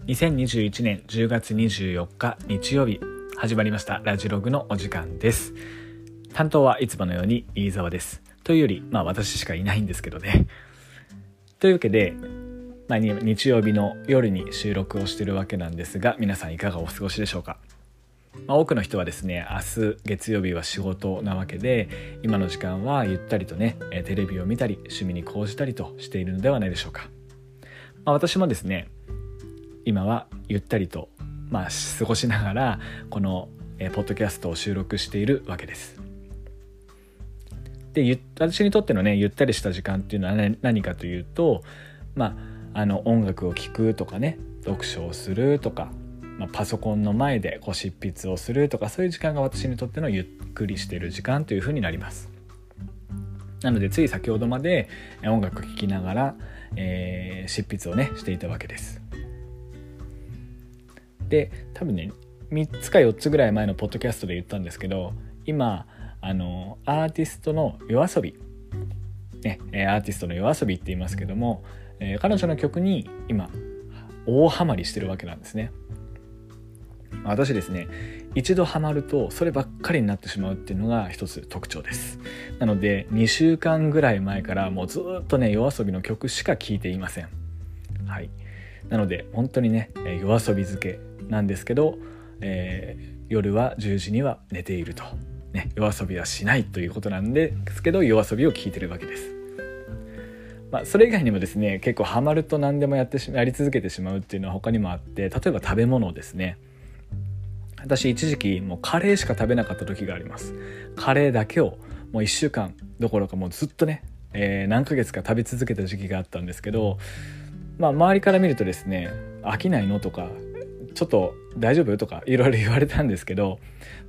2021年10月24日日曜日始まりましたラジログのお時間です。担当はいつものように飯沢です。というよりまあ私しかいないんですけどね。というわけで、まあ、日曜日の夜に収録をしてるわけなんですが皆さんいかがお過ごしでしょうか。まあ、多くの人はですね明日月曜日は仕事なわけで今の時間はゆったりとねテレビを見たり趣味に講じたりとしているのではないでしょうか、まあ、私もですね今はゆったりと、まあ、過ごしながらこの、ポッドキャストを収録しているわけです。で私にとってのねゆったりした時間っていうのは何かというとまああの音楽を聴くとかね読書をするとか、まあ、パソコンの前でこう執筆をするとかそういう時間が私にとってのゆっくりしている時間というふうになります。なのでつい先ほどまで音楽聴きながら、えー、執筆をねしていたわけです。で多分ね3つか4つぐらい前のポッドキャストで言ったんですけど今あのアーティストの yoasobi ねアーティストの yoasobi って言いますけども、えー、彼女の曲に今大ハマりしてるわけなんですね。私ですね一度ハマるとそればっかりになってしまうっていうのが一つ特徴です。なので2週間ぐらい前からもうずっとね yoasobi の曲しか聴いていません。はい。なので本当にね yoasobi 漬けなんですけど、えー、夜は10時には寝ていると、ね、夜遊びはしないということなんですけど夜遊びを聞いてるわけです。まあ、それ以外にもですね結構ハマると何でもやってしやり続けてしまうっていうのは他にもあって例えば食べ物ですね。私一時期もうカレーしか食べなかった時があります。カレーだけをもう1週間どころかもうずっとね、えー、何ヶ月か食べ続けた時期があったんですけどまあ周りから見るとですね飽きないのとかちょっと大丈夫？とかいろいろ言われたんですけど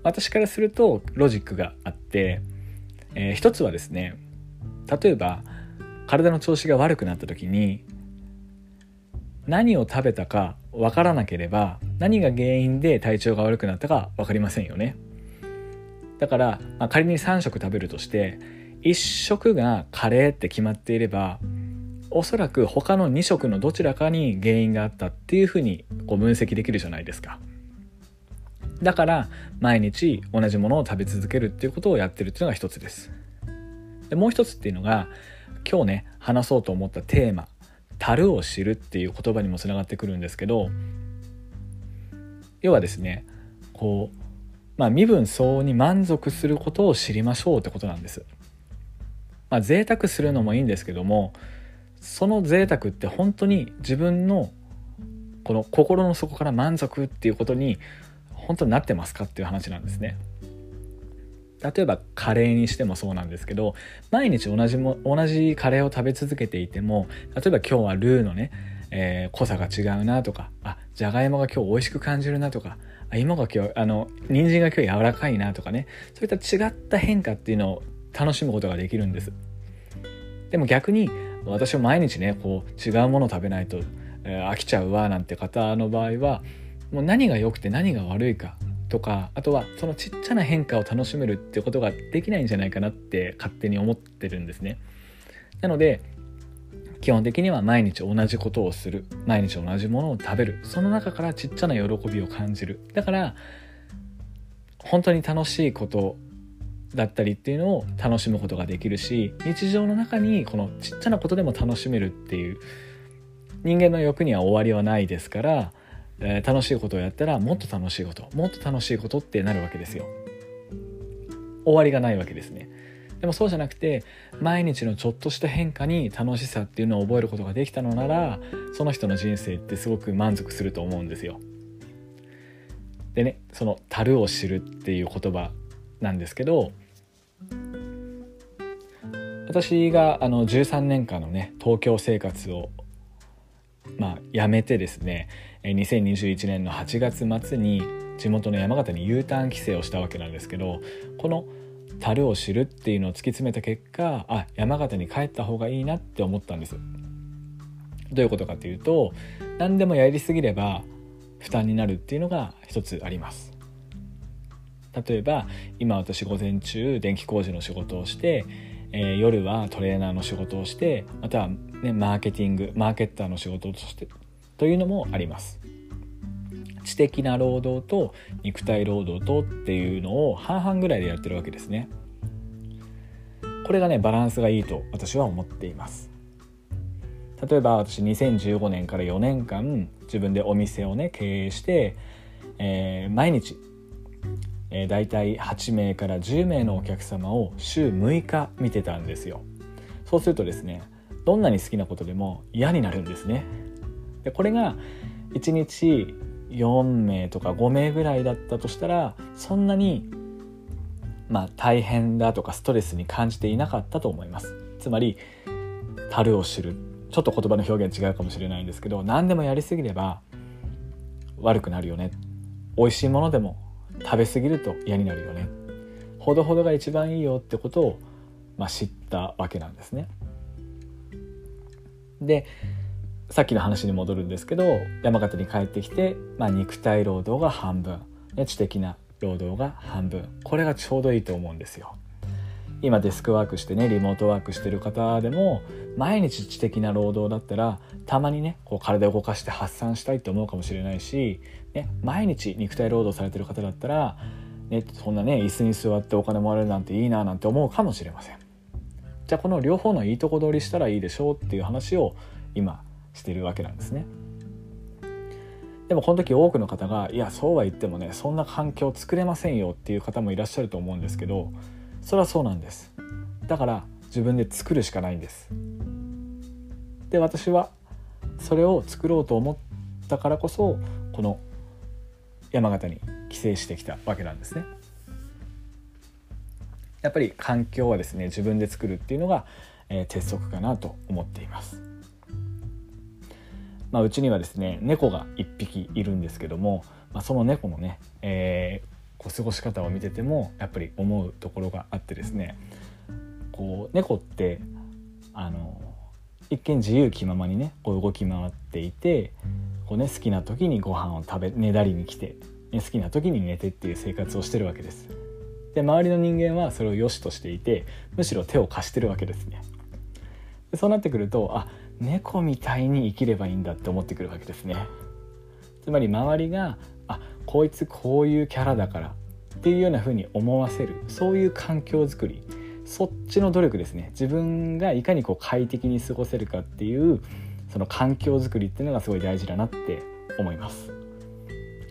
私からするとロジックがあって、えー、一つはですね例えば体の調子が悪くなった時に何を食べたか分からなければ何が原因で体調が悪くなったか分かりませんよね。だから、まあ、仮に3食食べるとして1食がカレーって決まっていればおそらく他の2食のどちらかに原因があったっていうふうにこう分析できるじゃないですかだから毎日同じものを食べ続けるっていうことをやってるっていうのが一つですでもう一つっていうのが今日ね話そうと思ったテーマ「樽を知る」っていう言葉にもつながってくるんですけど要はですねこうまあ身分相応に満足することを知りましょうってことなんです。まあ贅沢するのもいいんですけどもその贅沢って本当に自分のこの心の底から満足っていうことに本当になってますかっていう話なんですね。例えばカレーにしてもそうなんですけど毎日同じも同じカレーを食べ続けていても例えば今日はルーのね、えー、濃さが違うなとかあじゃがいもが今日美味しく感じるなとかあ芋が今日あの人参が今日柔らかいなとかねそういった違った変化っていうのを楽しむことができるんですでも逆に私は毎日ねこう違うもの食べないと、え、飽きちゃうわなんて方の場合はもう何が良くて何が悪いかとかあとはそのちっちゃな変化を楽しめるってことができないんじゃないかなって勝手に思ってるんですね。なので基本的には毎日同じことをする。毎日同じものを食べる。その中からちっちゃな喜びを感じる。だから本当に楽しいことだったりっていうのを楽しむことができるし日常の中にこのちっちゃなことでも楽しめるっていう人間の欲には終わりはないですからえー、楽しいことをやったらもっと楽しいこともっと楽しいことってなるわけですよ。終わりがないわけですね。でもそうじゃなくて毎日のちょっとした変化に楽しさっていうのを覚えることができたのならその人の人生ってすごく満足すると思うんですよ。でねその「樽を知る」っていう言葉なんですけど私があの13年間のね東京生活をまあやめてですね2021年の8月末に地元の山形に U ターン帰省をしたわけなんですけどこの樽を知るっていうのを突き詰めた結果あ山形に帰った方がいいなって思ったんです。どういうことかというと何でもやりすぎれば負担になるっていうのが一つあります。例えば今私午前中電気工事の仕事をして、えー、夜はトレーナーの仕事をしてまたは、ね、マーケティングマーケッターの仕事をしてというのもあります。知的な労働と肉体労働とっていうのを半々ぐらいでやってるわけですね。これがねバランスがいいと私は思っています。例えば私2015年から4年間自分でお店をね経営して、えー、毎日、えー、大体8名から10名のお客様を週6日見てたんですよ。そうするとですねどんなに好きなことでも嫌になるんですね。でこれが1日4名とか5名ぐらいだったとしたらそんなにまあ大変だとかストレスに感じていなかったと思います。つまり樽を知る。ちょっと言葉の表現違うかもしれないんですけど何でもやりすぎれば悪くなるよね。美味しいものでも食べ過ぎると嫌になるよね。ほどほどが一番いいよってことを、まあ、知ったわけなんですね。でさっきの話に戻るんですけど山形に帰ってきて、まあ、肉体労働が半分。知的な労働が半分。これがちょうどいいと思うんですよ。今デスクワークしてねリモートワークしてる方でも毎日知的な労働だったらたまにねこう体を動かして発散したいと思うかもしれないし、ね、毎日肉体労働されてる方だったら、ね、そんなね椅子に座ってお金もらえるなんていいななんて思うかもしれません。じゃあこの両方のいいとこ取りしたらいいでしょうっていう話を今してるわけなんですね。でもこの時多くの方がいやそうは言ってもねそんな環境作れませんよっていう方もいらっしゃると思うんですけどそれはそうなんですだから自分で作るしかないんですで私はそれを作ろうと思ったからこそこの山形に帰省してきたわけなんですね。やっぱり環境はですね自分で作るっていうのが、えー、鉄則かなと思っています。まあ、うちにはですね猫が1匹いるんですけども、まあ、その猫のね、えー、こう過ごし方を見ててもやっぱり思うところがあってですねこう猫ってあの一見自由気ままにねこう動き回っていてこう、ね、好きな時にご飯を食べねだりに来て、ね、好きな時に寝てっていう生活をしてるわけです。で周りの人間はそれを良しとしていてむしろ手を貸してるわけですね。でそうなってくるとあ猫みたいに生きればいいんだって思ってくるわけですね。つまり周りがあこいつこういうキャラだからっていうような風に思わせるそういう環境づくりそっちの努力ですね自分がいかにこう快適に過ごせるかっていうその環境づくりっていうのがすごい大事だなって思います。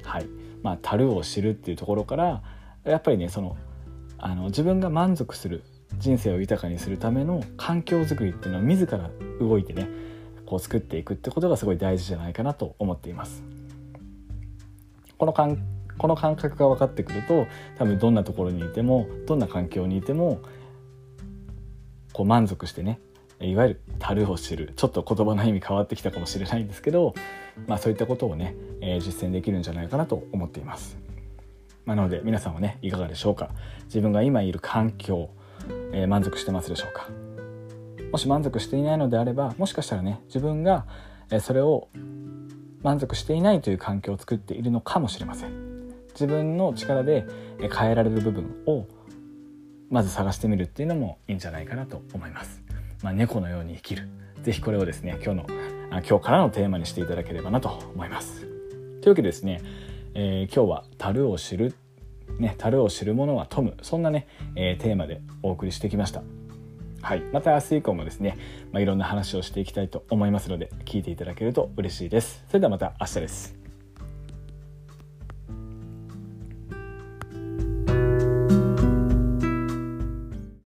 はいまあ、樽を知るっていうところからやっぱりねそのあの自分が満足する人生を豊かにするための環境づくりっていうのを自ら動いてねこう作っていくってことがすごい大事じゃないかなと思っています。この感この感覚が分かってくると多分どんなところにいてもどんな環境にいてもこう満足してねいわゆる樽を知る。ちょっと言葉の意味変わってきたかもしれないんですけど、まあ、そういったことをね、えー、実践できるんじゃないかなと思っています。まあなので皆さんはねいかがでしょうか？自分が今いる環境、えー、満足してますでしょうか？もし満足していないのであればもしかしたらね自分がそれを満足していないという環境を作っているのかもしれません。自分の力で変えられる部分をまず探してみるっていうのもいいんじゃないかなと思います、まあ、猫のように生きる。是非これをですね今日のあ今日からのテーマにしていただければなと思います。というわけでですね、えー、今日は樽を知るね、樽を知る者は富むそんなね、えー、テーマでお送りしてきました。はい、また明日以降もですね、まあ、いろんな話をしていきたいと思いますので聞いていただけると嬉しいです。それではまた明日です。